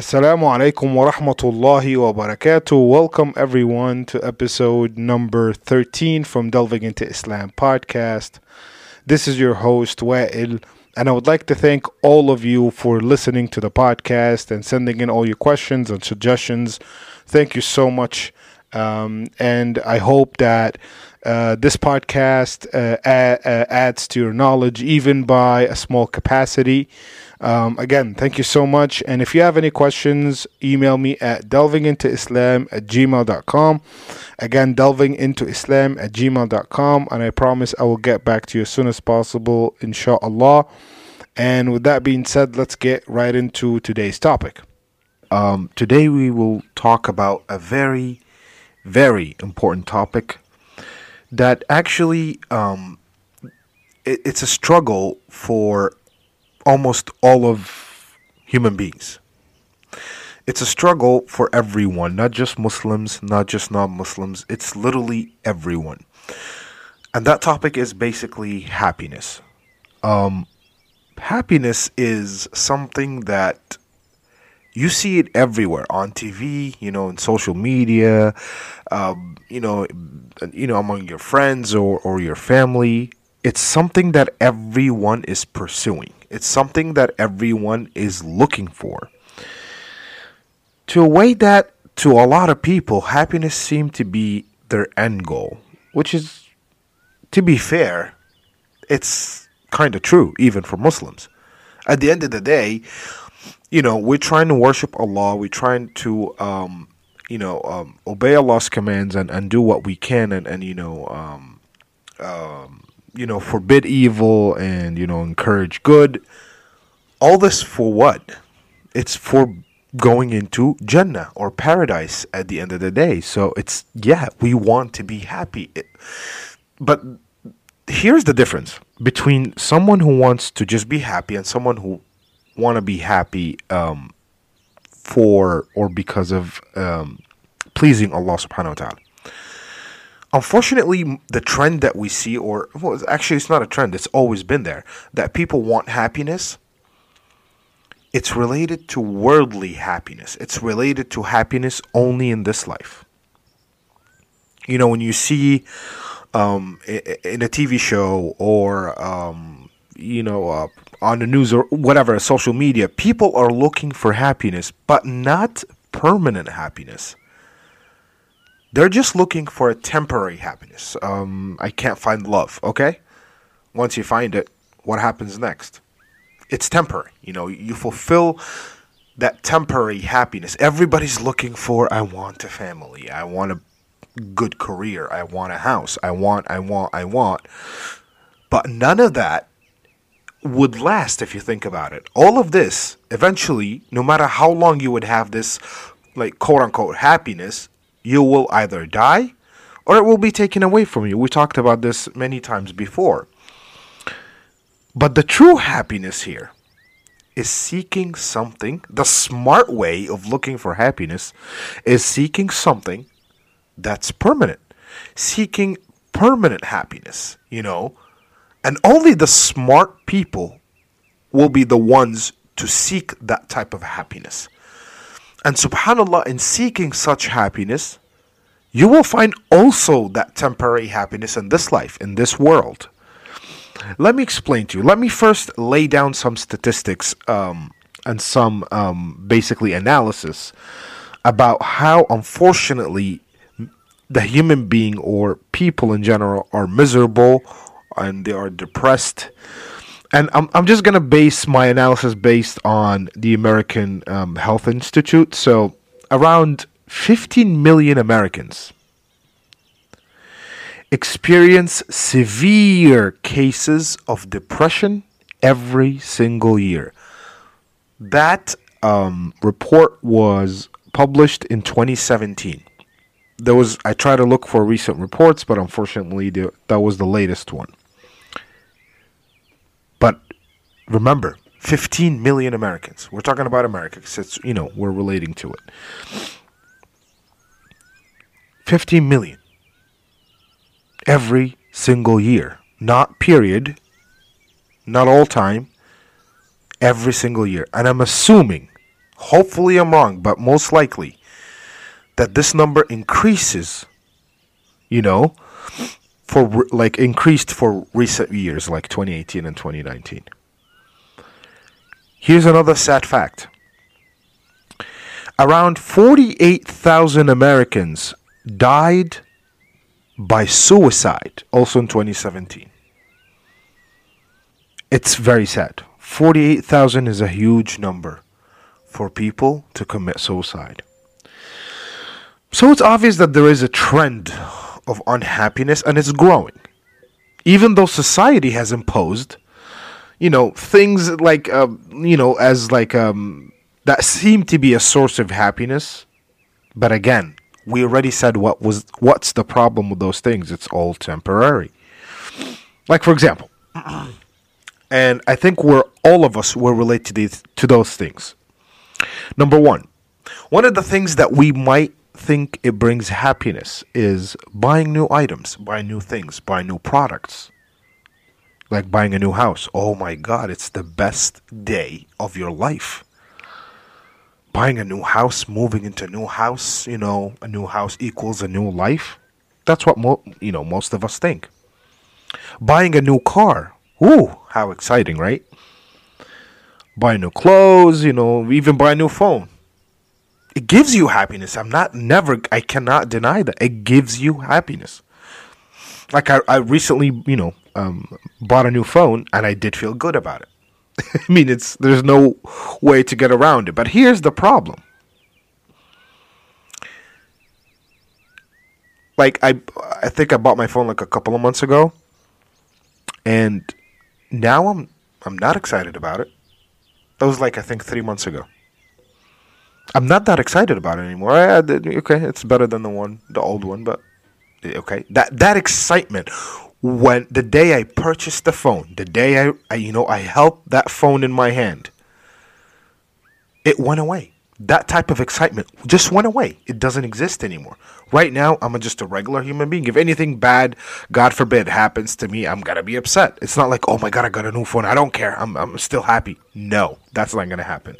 Assalamu alaikum wa rahmatullahi wa barakatuh. Welcome everyone to episode number 13 from Delving into Islam podcast. This is your host Wa'il and I would like to thank all of you for listening to the podcast and sending in all your questions and suggestions. Thank you so much. Um, and I hope that uh, this podcast uh, adds to your knowledge, even by a small capacity. Um, again, thank you so much. And if you have any questions, email me at delvingintoislam at gmail.com. Again, delvingintoislam at gmail.com. And I promise I will get back to you as soon as possible, inshallah. And with that being said, let's get right into today's topic. Um, today we will talk about a very, very important topic that actually um, it, it's a struggle for almost all of human beings. It's a struggle for everyone, not just Muslims, not just non Muslims. It's literally everyone. And that topic is basically happiness. Um, happiness is something that you see it everywhere on TV, you know, in social media, um, you know, you know, among your friends or, or your family. It's something that everyone is pursuing. It's something that everyone is looking for. To a way that to a lot of people, happiness seemed to be their end goal, which is, to be fair, it's kind of true, even for Muslims. At the end of the day, you know, we're trying to worship Allah. We're trying to, um, you know, um, obey Allah's commands and, and do what we can and, and you know, um, um, you know, forbid evil and, you know, encourage good. All this for what? It's for going into Jannah or paradise at the end of the day. So it's, yeah, we want to be happy. But here's the difference between someone who wants to just be happy and someone who want to be happy um, for or because of um, pleasing Allah subhanahu wa ta'ala. Unfortunately, the trend that we see, or well, actually, it's not a trend, it's always been there, that people want happiness. It's related to worldly happiness. It's related to happiness only in this life. You know, when you see um, in a TV show or um, you know uh, on the news or whatever, social media, people are looking for happiness, but not permanent happiness. They're just looking for a temporary happiness. Um, I can't find love. Okay, once you find it, what happens next? It's temporary. You know, you fulfill that temporary happiness. Everybody's looking for. I want a family. I want a good career. I want a house. I want, I want, I want. But none of that would last if you think about it. All of this, eventually, no matter how long you would have this, like quote unquote, happiness, you will either die or it will be taken away from you. We talked about this many times before. But the true happiness here is seeking something. The smart way of looking for happiness is seeking something that's permanent. Seeking permanent happiness, you know? And only the smart people will be the ones to seek that type of happiness. And subhanAllah, in seeking such happiness, you will find also that temporary happiness in this life, in this world. Let me explain to you. Let me first lay down some statistics um, and some um, basically analysis about how, unfortunately, the human being or people in general are miserable and they are depressed. And I'm, I'm just going to base my analysis based on the American um, Health Institute. So, around 15 million Americans experience severe cases of depression every single year. That um, report was published in 2017 there was I tried to look for recent reports, but unfortunately, the, that was the latest one. But remember, 15 million Americans. We're talking about America because it's you know we're relating to it. 15 million every single year, not period, not all time, every single year. And I'm assuming, hopefully I'm wrong, but most likely that this number increases, you know, for like increased for recent years like 2018 and 2019. Here's another sad fact. Around 48,000 Americans died by suicide also in 2017. It's very sad. 48,000 is a huge number for people to commit suicide. So it's obvious that there is a trend of unhappiness and it's growing. Even though society has imposed, you know, things like, uh, you know, as like, um, that seem to be a source of happiness. But again, we already said what was, what's the problem with those things? It's all temporary. Like, for example, and I think we're all of us will relate to these to those things. Number one, one of the things that we might think it brings happiness is buying new items, buying new things, buying new products. Like buying a new house. Oh my god, it's the best day of your life. Buying a new house, moving into a new house, you know, a new house equals a new life. That's what mo- you know most of us think. Buying a new car. Ooh, how exciting, right? Buy new clothes, you know, even buy a new phone. It gives you happiness. I'm not never I cannot deny that. It gives you happiness. Like I, I recently, you know, um, bought a new phone and I did feel good about it. I mean, it's there's no way to get around it. But here's the problem. Like I I think I bought my phone like a couple of months ago and now I'm I'm not excited about it. That was like I think 3 months ago. I'm not that excited about it anymore. I, I okay, it's better than the one, the old one, but eh, okay. That that excitement when the day I purchased the phone, the day I, I you know I held that phone in my hand, it went away. That type of excitement just went away. It doesn't exist anymore. Right now, I'm just a regular human being. If anything bad, God forbid, happens to me, I'm gonna be upset. It's not like, oh my God, I got a new phone. I don't care. I'm, I'm still happy. No, that's not gonna happen.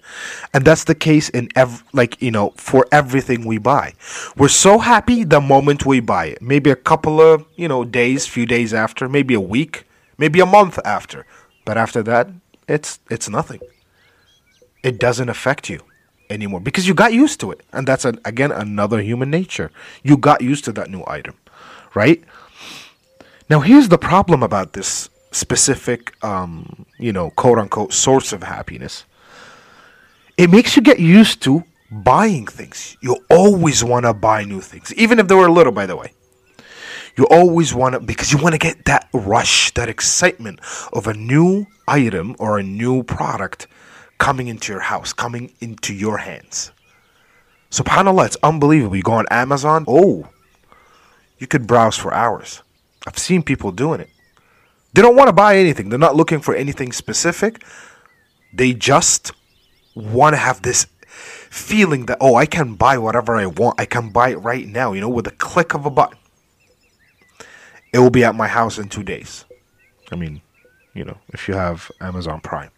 And that's the case in ev- like you know for everything we buy. We're so happy the moment we buy it. Maybe a couple of you know days, few days after, maybe a week, maybe a month after. But after that, it's it's nothing it doesn't affect you anymore because you got used to it. And that's an, again another human nature. You got used to that new item right? Now here's the problem about this specific um, you know quote unquote source of happiness. It makes you get used to buying things. You always want to buy new things even if they were little by the way. You always want to because you want to get that rush that excitement of a new item or a new product coming into your house coming into your hands. Subhanallah it's unbelievable. You go on amazon oh you could browse for hours. I've seen people doing it. They don't want to buy anything. They're not looking for anything specific. They just want to have this feeling that oh i can buy whatever i want. I can buy it right now you know with a click of a button. It will be at my house in two days. I mean, you know, if you have Amazon Prime.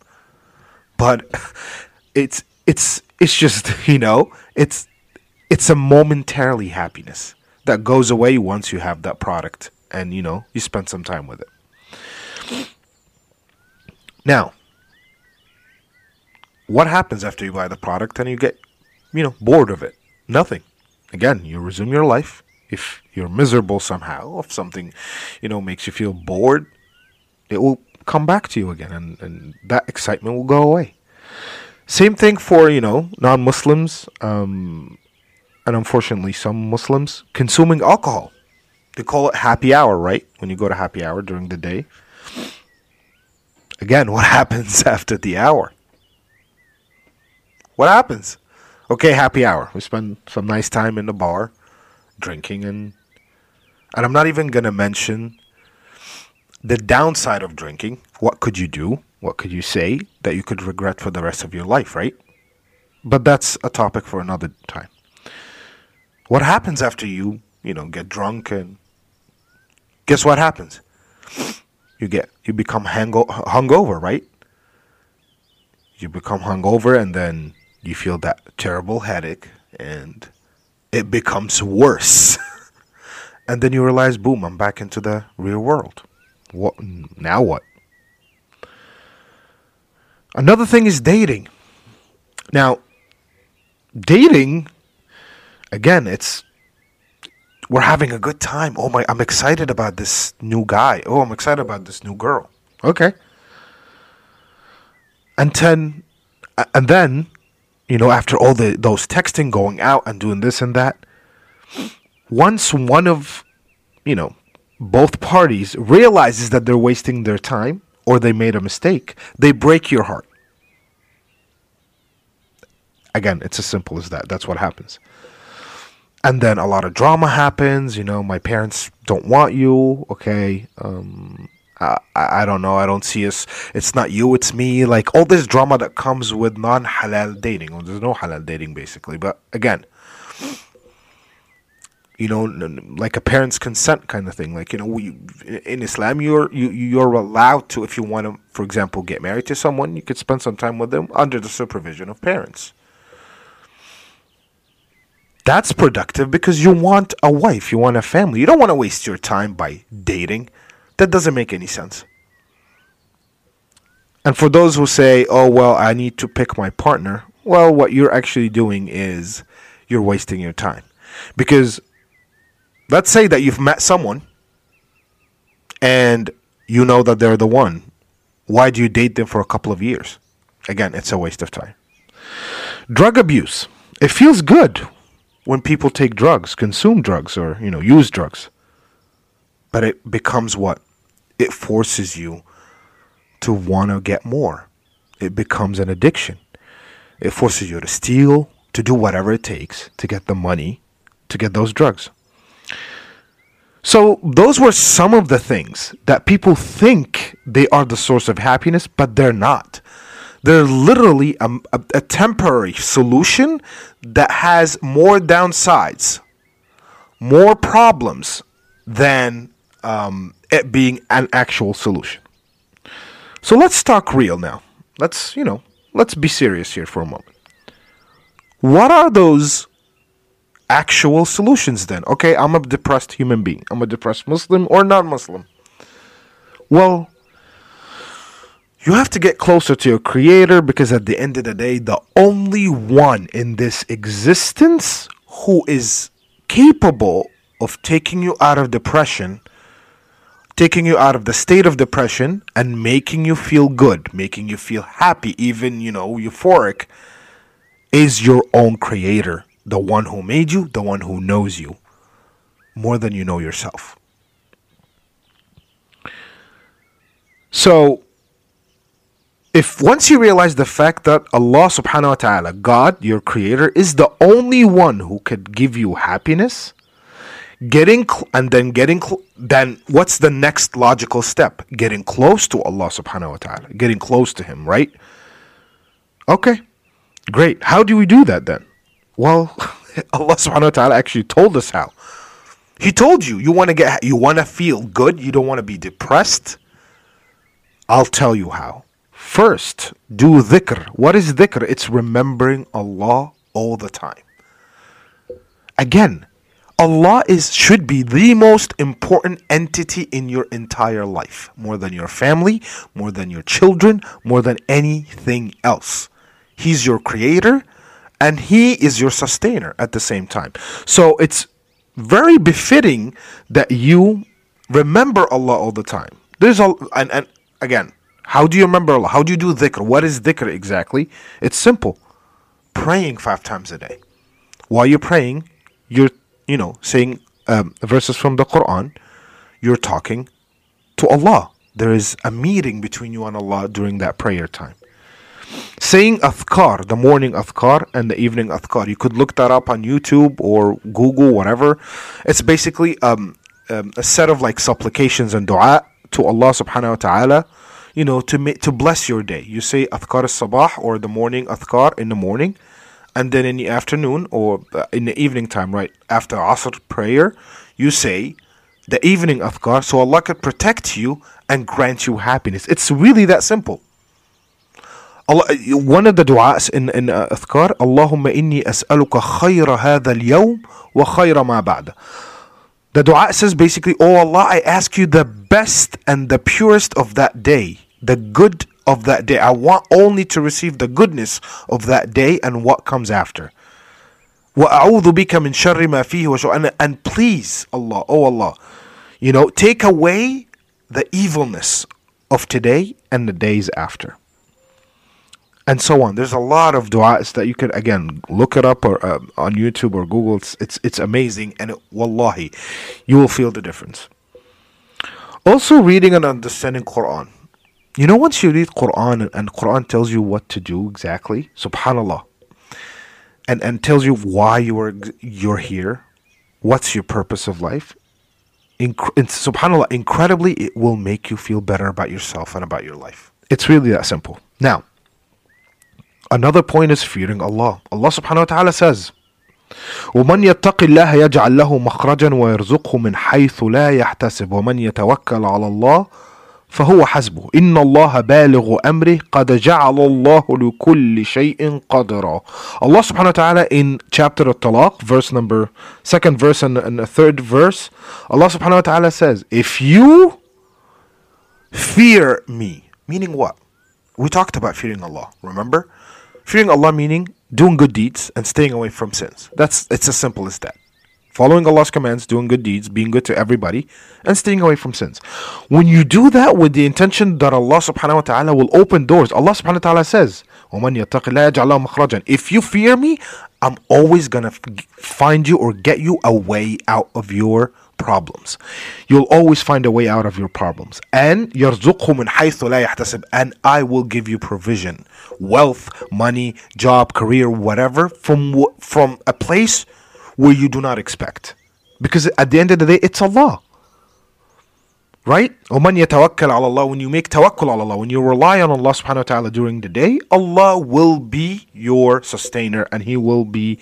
But it's it's it's just, you know, it's it's a momentarily happiness that goes away once you have that product and you know, you spend some time with it. Now, what happens after you buy the product and you get, you know, bored of it? Nothing. Again, you resume your life. If you're miserable somehow, if something, you know, makes you feel bored, it will come back to you again and, and that excitement will go away. Same thing for, you know, non Muslims, um, and unfortunately some Muslims consuming alcohol. They call it happy hour, right? When you go to happy hour during the day. Again, what happens after the hour? What happens? Okay, happy hour. We spend some nice time in the bar drinking and and I'm not even to mention the downside of drinking. What could you do? What could you say that you could regret for the rest of your life, right? But that's a topic for another time. What happens after you, you know, get drunk and guess what happens? You get you become hango- hungover, right? You become hungover and then you feel that terrible headache and it becomes worse. and then you realize, boom, I'm back into the real world. What now what? Another thing is dating. Now, dating again, it's we're having a good time. Oh my, I'm excited about this new guy. Oh, I'm excited about this new girl. Okay. And then, and then, you know, after all the those texting, going out and doing this and that, once one of, you know, both parties realizes that they're wasting their time or they made a mistake, they break your heart. Again, it's as simple as that. That's what happens and then a lot of drama happens you know my parents don't want you okay um I, I don't know. I don't see us. It's not you. It's me. Like all this drama that comes with non-halal dating. Well, there's no halal dating basically. But again, you know, like a parent's consent kind of thing. Like you know, we, in Islam, you're you you're allowed to, if you want to, for example, get married to someone, you could spend some time with them under the supervision of parents. That's productive because you want a wife, you want a family. You don't want to waste your time by dating. That doesn't make any sense. And for those who say, oh, well, I need to pick my partner, well, what you're actually doing is you're wasting your time. Because let's say that you've met someone and you know that they're the one. Why do you date them for a couple of years? Again, it's a waste of time. Drug abuse. It feels good when people take drugs, consume drugs, or you know use drugs. But it becomes what? It forces you to want to get more. It becomes an addiction. It forces you to steal, to do whatever it takes to get the money to get those drugs. So, those were some of the things that people think they are the source of happiness, but they're not. They're literally a, a, a temporary solution that has more downsides, more problems than um, it being an actual solution. So let's talk real now. Let's, you know, let's be serious here for a moment. What are those actual solutions then? Okay, I'm a depressed human being. I'm a depressed Muslim or non Muslim. Well, you have to get closer to your creator because at the end of the day, the only one in this existence who is capable of taking you out of depression, taking you out of the state of depression, and making you feel good, making you feel happy, even, you know, euphoric, is your own creator. The one who made you, the one who knows you more than you know yourself. So, if once you realize the fact that Allah subhanahu wa ta'ala, God, your creator, is the only one who could give you happiness, getting cl- and then getting cl- then what's the next logical step? Getting close to Allah subhanahu wa ta'ala, getting close to him, right? Okay. Great. How do we do that then? Well, Allah subhanahu wa ta'ala actually told us how. He told you you want to get you want to feel good, you don't want to be depressed. I'll tell you how. First, do dhikr. What is dhikr? It's remembering Allah all the time. Again, Allah is should be the most important entity in your entire life, more than your family, more than your children, more than anything else. He's your creator and he is your sustainer at the same time. So it's very befitting that you remember Allah all the time. There's a and, and again, how do you remember Allah? How do you do dhikr? What is dhikr exactly? It's simple. Praying five times a day. While you're praying, you're, you know, saying um, verses from the Quran. You're talking to Allah. There is a meeting between you and Allah during that prayer time. Saying athkar, the morning athkar and the evening athkar. You could look that up on YouTube or Google, whatever. It's basically um, um, a set of like supplications and dua to Allah subhanahu wa ta'ala you know, to make, to bless your day. You say Athkar sabah or the morning Athkar in the morning, and then in the afternoon or uh, in the evening time, right after Asr prayer, you say the evening Athkar so Allah could protect you and grant you happiness. It's really that simple Allah, one of the du'as in, in uh, أذكار اللهم إني أسألك خير هذا اليوم وخير ما بعد The dua says basically, Oh Allah, I ask you the best and the purest of that day, the good of that day. I want only to receive the goodness of that day and what comes after. وأعوذ بك من شر ما فيه وشر and, and please Allah, oh Allah, you know, take away the evilness of today and the days after. And so on. There's a lot of du'as that you can again look it up or uh, on YouTube or Google. It's it's, it's amazing, and it, wallahi, you will feel the difference. Also, reading and understanding Quran. You know, once you read Quran and, Quran tells you what to do exactly, Subhanallah, and and tells you why you are you're here, what's your purpose of life. And Subhanallah, incredibly, it will make you feel better about yourself and about your life. It's really that simple. Now, another point is fearing Allah. Allah subhanahu wa ta'ala says, ومن يتق الله يجعل له مخرجا ويرزقه من حيث لا يحتسب ومن يتوكل على الله فهو حسبه إن الله بالغ أمره قد جعل الله لكل شيء قدرا Allah subhanahu wa ta'ala in chapter Al-Talaq verse number second verse and, and the third verse Allah subhanahu wa ta'ala says if you fear me meaning what we talked about fearing Allah remember fearing Allah meaning doing good deeds and staying away from sins that's it's as simple as that following Allah's commands, doing good deeds, being good to everybody, and staying away from sins. When you do that with the intention that Allah subhanahu wa ta'ala will open doors, Allah subhanahu wa ta'ala says, وَمَنْ يَتَّقِ اللَّهَ يَجْعَلْ لَهُ مَخْرَجًا If you fear me, I'm always going to find you or get you a way out of your problems. You'll always find a way out of your problems. And يَرْزُقْهُ مِنْ حَيْثُ لَا يَحْتَسِبْ And I will give you provision, wealth, money, job, career, whatever, from, from a place where you do not expect. Because at the end of the day, it's Allah. Right? وَمَنْ يَتَوَكَّلْ عَلَى اللَّهِ When you make tawakkul ala Allah, when you rely on Allah subhanahu wa ta'ala during the day, Allah will be your sustainer and He will be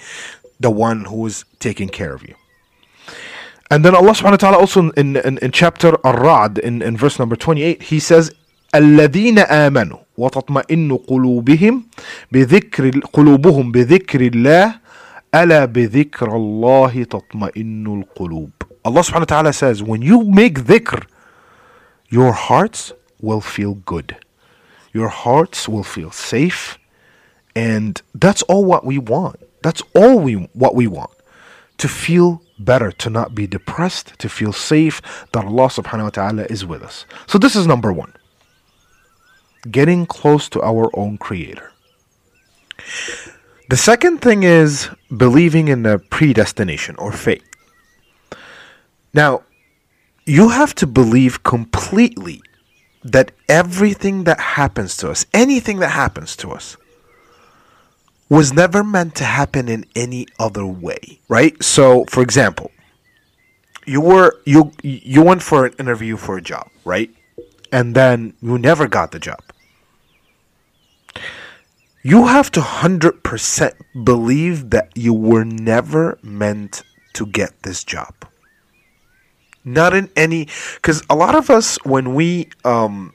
the one who is taking care of you. And then Allah subhanahu wa ta'ala also in, in, in chapter Ar-Ra'd, in, in verse number 28, He says, الذين آمنوا وتطمئن قلوبهم بذكر قلوبهم بذكر الله ألا بذكر الله تطمئن القلوب Allah subhanahu wa ta'ala says when you make dhikr your hearts will feel good your hearts will feel safe and that's all what we want that's all we what we want to feel better to not be depressed to feel safe that Allah subhanahu wa ta'ala is with us. So this is number 1 getting close to our own creator. The second thing is believing in the predestination or fate. Now, you have to believe completely that everything that happens to us, anything that happens to us, was never meant to happen in any other way, right? So, for example, you were you you went for an interview for a job, right? And then you never got the job you have to 100% believe that you were never meant to get this job not in any because a lot of us when we um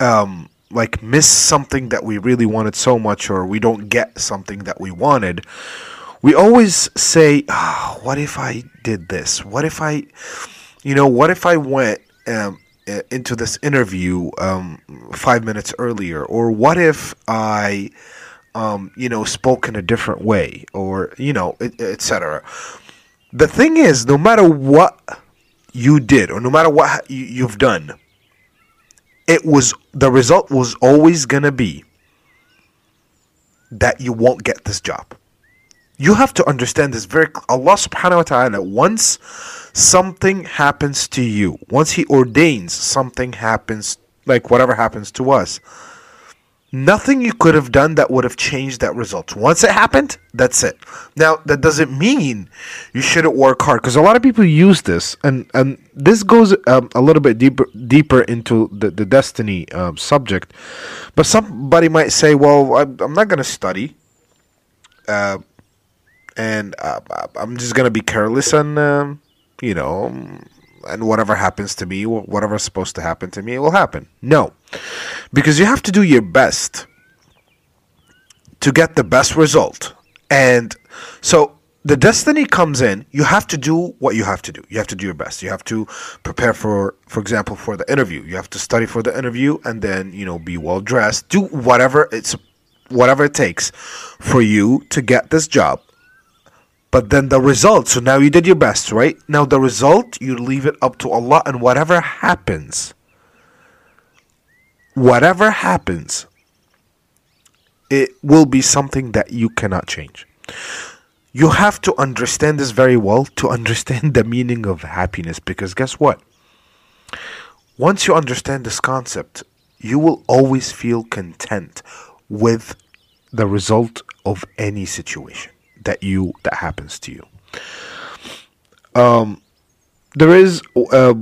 um like miss something that we really wanted so much or we don't get something that we wanted we always say oh, what if i did this? What if i you know what if i went um, into this interview um, five minutes earlier, or what if I, um, you know, spoke in a different way, or you know, etc. The thing is, no matter what you did, or no matter what you've done, it was the result was always gonna be that you won't get this job. You have to understand this very. Allah Subhanahu wa Taala once something happens to you, once He ordains something happens, like whatever happens to us, nothing you could have done that would have changed that result. Once it happened, that's it. Now, that doesn't mean you shouldn't work hard because a lot of people use this, and, and this goes um, a little bit deeper deeper into the, the destiny um, subject. But somebody might say, well, I'm, I'm not going to study. Uh, and uh, I'm just gonna be careless and um, you know, and whatever happens to me, whatever's supposed to happen to me, it will happen. No. Because you have to do your best to get the best result. And so the destiny comes in, you have to do what you have to do. You have to do your best. You have to prepare for for example for the interview. You have to study for the interview and then, you know, be well dressed. Do whatever it's whatever it takes for you to get this job. But then the result, so now you did your best, right? Now the result, you leave it up to Allah and whatever happens, whatever happens, it will be something that you cannot change. You have to understand this very well to understand the meaning of happiness because guess what? Once you understand this concept, you will always feel content with the result of any situation that you that happens to you. Um, there is uh,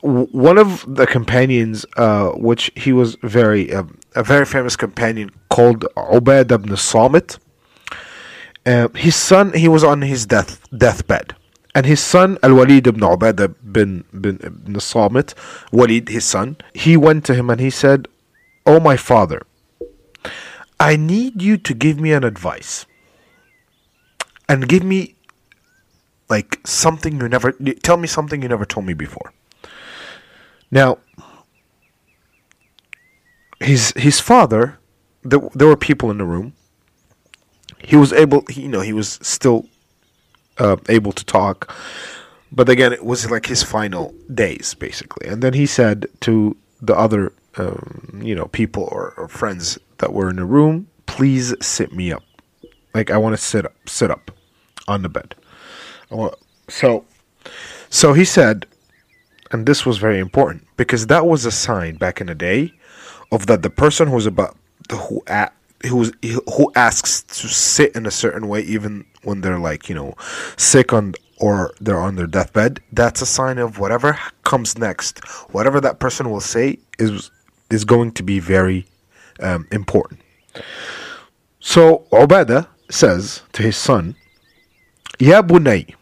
one of the companions, uh, which he was very uh, a very famous companion called Ubadah ibn Samit. Uh, his son, he was on his death deathbed, and his son Al Walid ibn Ubadah bin bin ibn Samit, Walid, his son, he went to him and he said, "Oh my father, I need you to give me an advice, and give me like something you never tell me something you never told me before." Now, his his father, there, there were people in the room. He was able, he, you know, he was still uh, able to talk, but again, it was like his final days, basically. And then he said to the other, um, you know, people or, or friends that were in the room, "Please sit me up. Like I want to sit up, sit up on the bed." So, so he said, and this was very important because that was a sign back in the day of that the person who's about who a, who's who asks to sit in a certain way even when they're like you know sick on or they're on their deathbed that's a sign of whatever comes next whatever that person will say is is going to be very um, important so Ubadah says to his son يا بني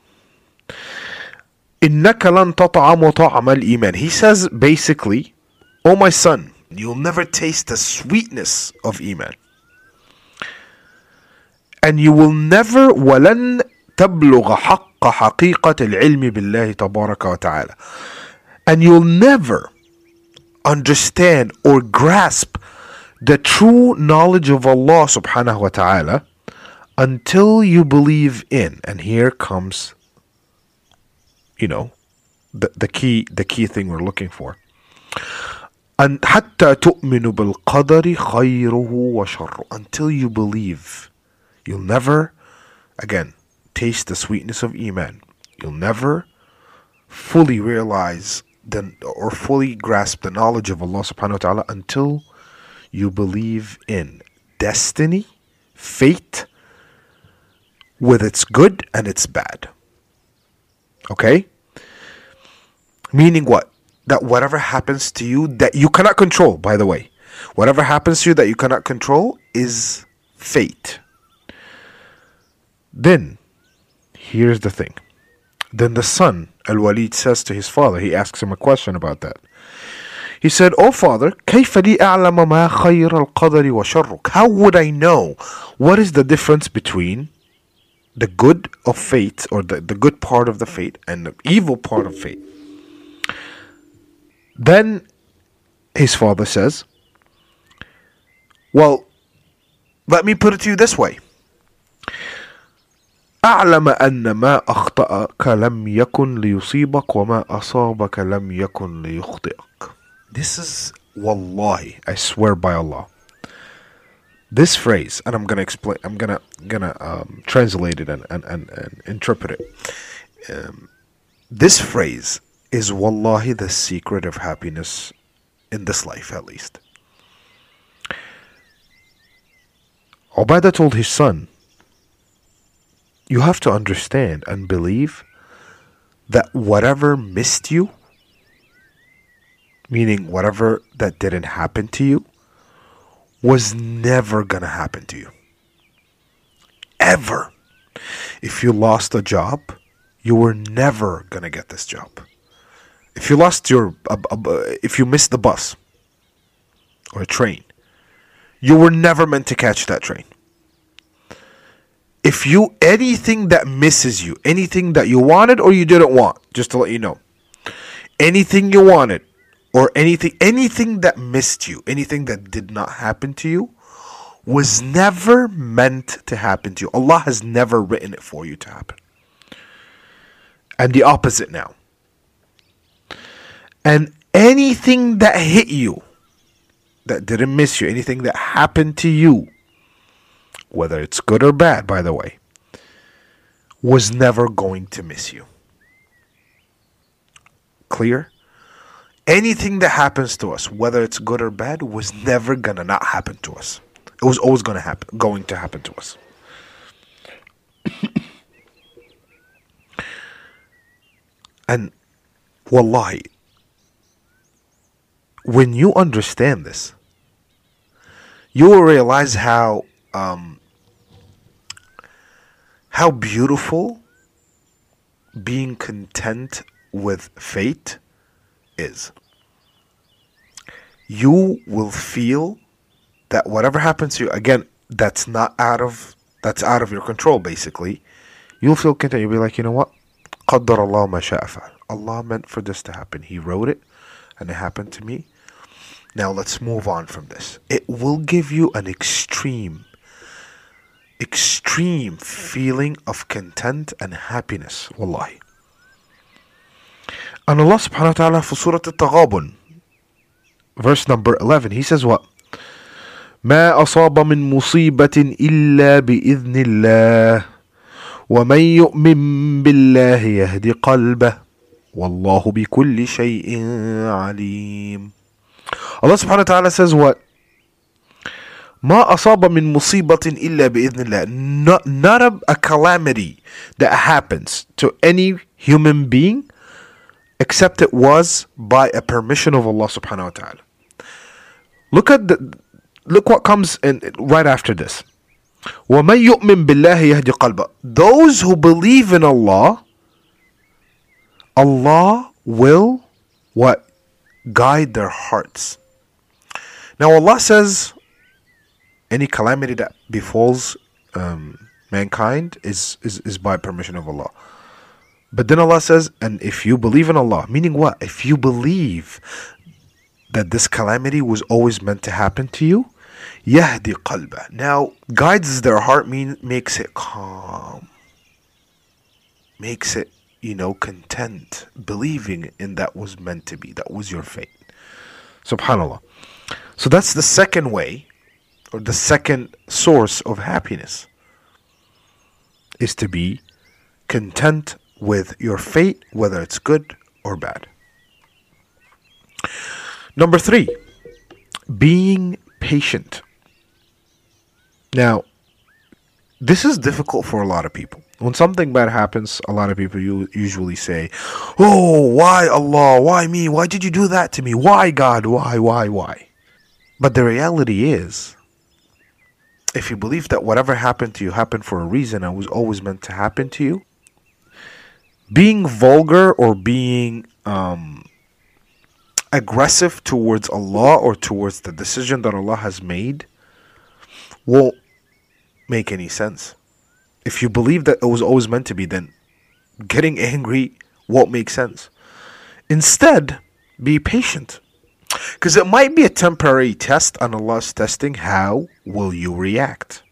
إنك لن تطعم طعم الإيمان he says basically oh my son You'll never taste the sweetness of Iman. And you will never ولن تبلغ حق حقيقة العلم بالله تبارك وتعالى. And you'll never understand or grasp the true knowledge of Allah subhanahu wa ta'ala until you believe in. And here comes, you know, the, the key the key thing we're looking for. And حتى تؤمن بالقدر خيره وشره until you believe you'll never again taste the sweetness of iman you'll never fully realize the, or fully grasp the knowledge of Allah subhanahu wa ta'ala until you believe in destiny fate with its good and its bad okay meaning what that whatever happens to you that you cannot control, by the way, whatever happens to you that you cannot control is fate. Then, here's the thing. Then the son, Al Walid, says to his father, he asks him a question about that. He said, Oh father, كيف لي أعلم ما خير القدر وشرك? How would I know what is the difference between the good of fate or the, the good part of the fate and the evil part of fate? Then his father says, Well, let me put it to you this way. أعلم أن ما أخطأك لم يكن ليصيبك وما أصابك لم يكن ليخطئك. This is wallahi, I swear by Allah. This phrase, and I'm gonna explain, I'm gonna gonna um, translate it and, and, and, and interpret it. Um, this phrase is wallahi the secret of happiness in this life at least. Ubadah told his son, You have to understand and believe that whatever missed you, meaning whatever that didn't happen to you, was never going to happen to you. Ever. If you lost a job, you were never going to get this job. if you lost your uh, uh, if you missed the bus or a train you were never meant to catch that train if you anything that misses you anything that you wanted or you didn't want just to let you know anything you wanted or anything anything that missed you anything that did not happen to you was never meant to happen to you. Allah has never written it for you to happen. And the opposite now. And anything that hit you that didn't miss you anything that happened to you whether it's good or bad by the way was never going to miss you. Clear anything that happens to us, whether it's good or bad, was never gonna not happen to us. It was always gonna happen, going to happen to us. and wallahi, when you understand this, you will realize how um, how beautiful being content with fate is. You will feel that whatever happens to you, again, that's not out of that's out of your control. Basically, you'll feel content. You'll be like, you know what? قدر الله ما شاء فعل. Allah meant for this to happen. He wrote it, and it happened to me. Now let's move on from this. It will give you an extreme, extreme feeling of content and happiness. Wallahi. And Allah subhanahu wa ta'ala for Surah Al-Taghabun, verse number 11, He says what? ما أصاب من مصيبة إلا بإذن الله ومن يؤمن بالله يهدي قلبه والله بكل شيء عليم Allah subhanahu wa ta'ala says what? ما أصاب من مصيبة إلا بإذن الله not, not a, a calamity that happens to any human being except it was by a permission of Allah subhanahu wa ta'ala. Look at the look what comes in right after this. وَمَن يُؤْمِن بِاللَّهِ يَهْدِ قَلْبَهُ Those who believe in Allah, Allah will what? Guide their hearts. Now Allah says any calamity that befalls um, mankind is, is, is by permission of Allah. But then Allah says, and if you believe in Allah, meaning what? If you believe that this calamity was always meant to happen to you, yahdi qalba. Now, guides their heart mean makes it calm. Makes it, you know, content, believing in that was meant to be, that was your fate. Subhanallah. So that's the second way, or the second source of happiness, is to be content with your fate, whether it's good or bad. Number three, being patient. Now, this is difficult for a lot of people. When something bad happens, a lot of people usually say, Oh, why Allah? Why me? Why did you do that to me? Why God? Why, why, why? But the reality is, if you believe that whatever happened to you happened for a reason and was always meant to happen to you, being vulgar or being um, aggressive towards Allah or towards the decision that Allah has made won't make any sense. If you believe that it was always meant to be, then getting angry won't make sense. Instead, be patient. Because it might be a temporary test, and Allah's testing how will you react.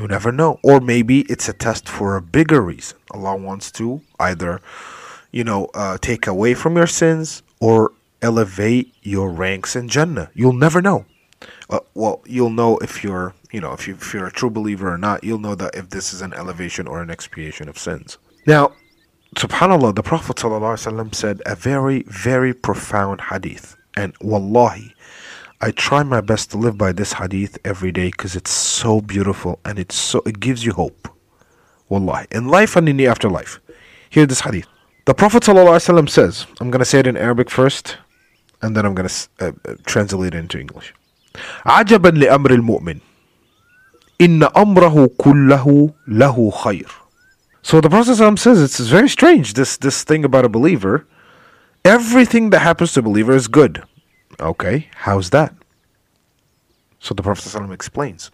You never know. Or maybe it's a test for a bigger reason. Allah wants to either, you know, uh, take away from your sins or elevate your ranks in Jannah. You'll never know. Uh, well, you'll know if you're, you know, if, you, if you're a true believer or not. You'll know that if this is an elevation or an expiation of sins. Now, subhanallah, the Prophet ﷺ said a very, very profound hadith. And wallahi, I try my best to live by this hadith every day because it's so beautiful and it's so it gives you hope. Wallahi. In life and in the afterlife. Hear this hadith. The Prophet ﷺ says, I'm going to say it in Arabic first and then I'm going to uh, uh, translate it into English. عجبا لأمر المؤمن إن أمره كله له خير So the Prophet ﷺ says it's very strange, this, this thing about a believer. Everything that happens to a believer is good. Okay, how's that? So the Prophet ﷺ explains.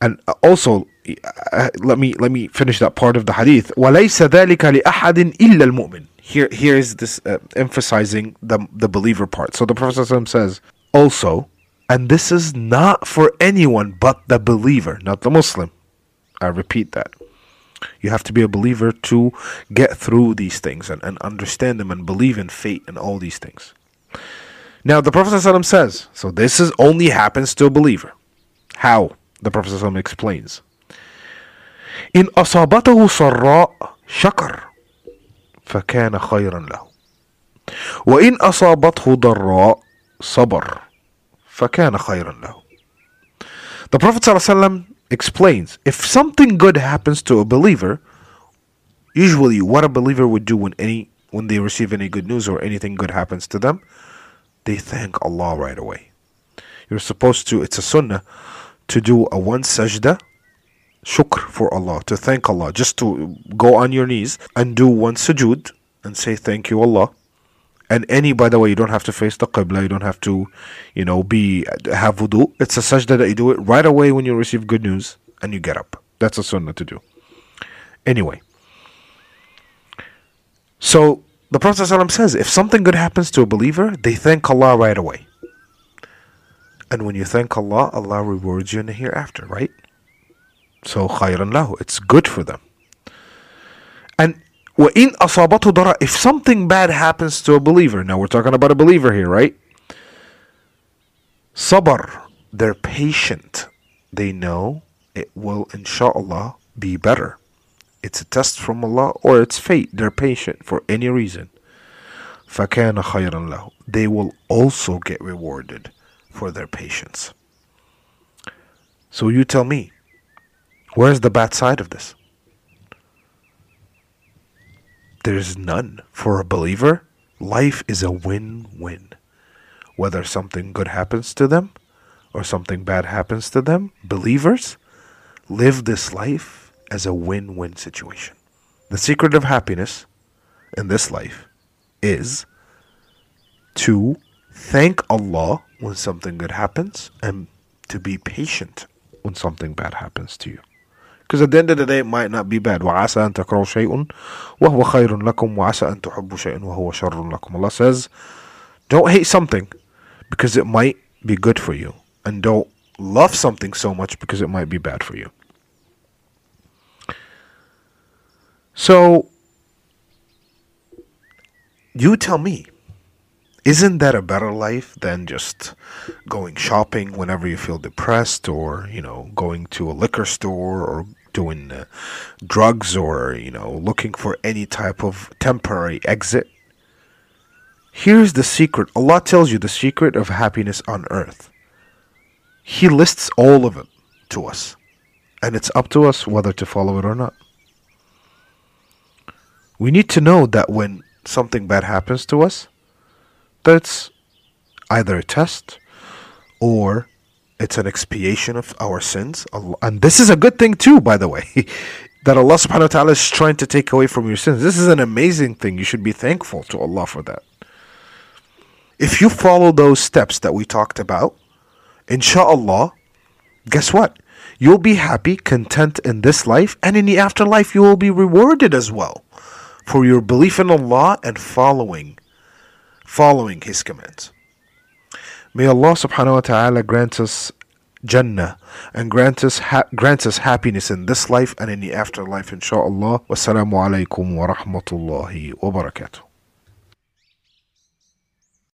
And uh, also, uh, let me let me finish that part of the hadith. وَلَيْسَ ذَلِكَ لِأَحَدٍ إِلَّا الْمُؤْمِنِ Here, here is this uh, emphasizing the, the believer part. So the Prophet ﷺ says, also, and this is not for anyone but the believer, not the Muslim. I repeat that. You have to be a believer to get through these things and, and understand them and believe in fate and all these things. Now, the Prophet ﷺ says, so this is only happens to a believer. How? The Prophet ﷺ explains. إن أصابته سراء شكر فكان خيرا له وإن أصابته ضراء صبر فكان خيرا له The Prophet ﷺ explains if something good happens to a believer, usually what a believer would do when any when they receive any good news or anything good happens to them, they thank Allah right away. You're supposed to it's a sunnah to do a one sajda shukr for Allah, to thank Allah, just to go on your knees and do one sujood and say thank you Allah. And any, by the way, you don't have to face the qibla. You don't have to, you know, be have wudu. It's a sajda that you do it right away when you receive good news and you get up. That's a sunnah to do. Anyway, so the Prophet ﷺ says, if something good happens to a believer, they thank Allah right away. And when you thank Allah, Allah rewards you in the hereafter, right? So khayran lahu, it's good for them. And وَإِنْ أَصَابَتْهُ ضَرَّ If something bad happens to a believer, now we're talking about a believer here, right? Sabr, they're patient. They know it will, inshallah, be better. It's a test from Allah or it's fate. They're patient for any reason. فَكَانَ خَيْرًا لَهُ They will also get rewarded for their patience. So you tell me, where's the bad side of this? There's none. For a believer, life is a win win. Whether something good happens to them or something bad happens to them, believers live this life as a win win situation. The secret of happiness in this life is to thank Allah when something good happens and to be patient when something bad happens to you. Because at the end of the day, it might not be bad. وَعَسَى أَن تَكْرَهُ شَيْءٌ وَهُوَ خَيْرٌ لَكُمْ وَعَسَى أَن تُحِبُّوا شَيْءٌ وَهُوَ شَرٌ لَكُمْ Allah says, don't hate something because it might be good for you. And don't love something so much because it might be bad for you. So, you tell me, isn't that a better life than just going shopping whenever you feel depressed or, you know, going to a liquor store or doing uh, drugs or, you know, looking for any type of temporary exit? Here's the secret. Allah tells you the secret of happiness on earth. He lists all of it to us. And it's up to us whether to follow it or not. We need to know that when something bad happens to us, that's either a test or it's an expiation of our sins. And this is a good thing too, by the way, that Allah subhanahu wa ta'ala is trying to take away from your sins. This is an amazing thing. You should be thankful to Allah for that. If you follow those steps that we talked about, inshallah, guess what? You'll be happy, content in this life, and in the afterlife, you will be rewarded as well for your belief in Allah and following following his commands. May Allah subhanahu wa ta'ala grant us Jannah and grant us ha- grant us happiness in this life and in the afterlife inshallah. Wassalamu alaikum wa rahmatullahi wa barakatuh.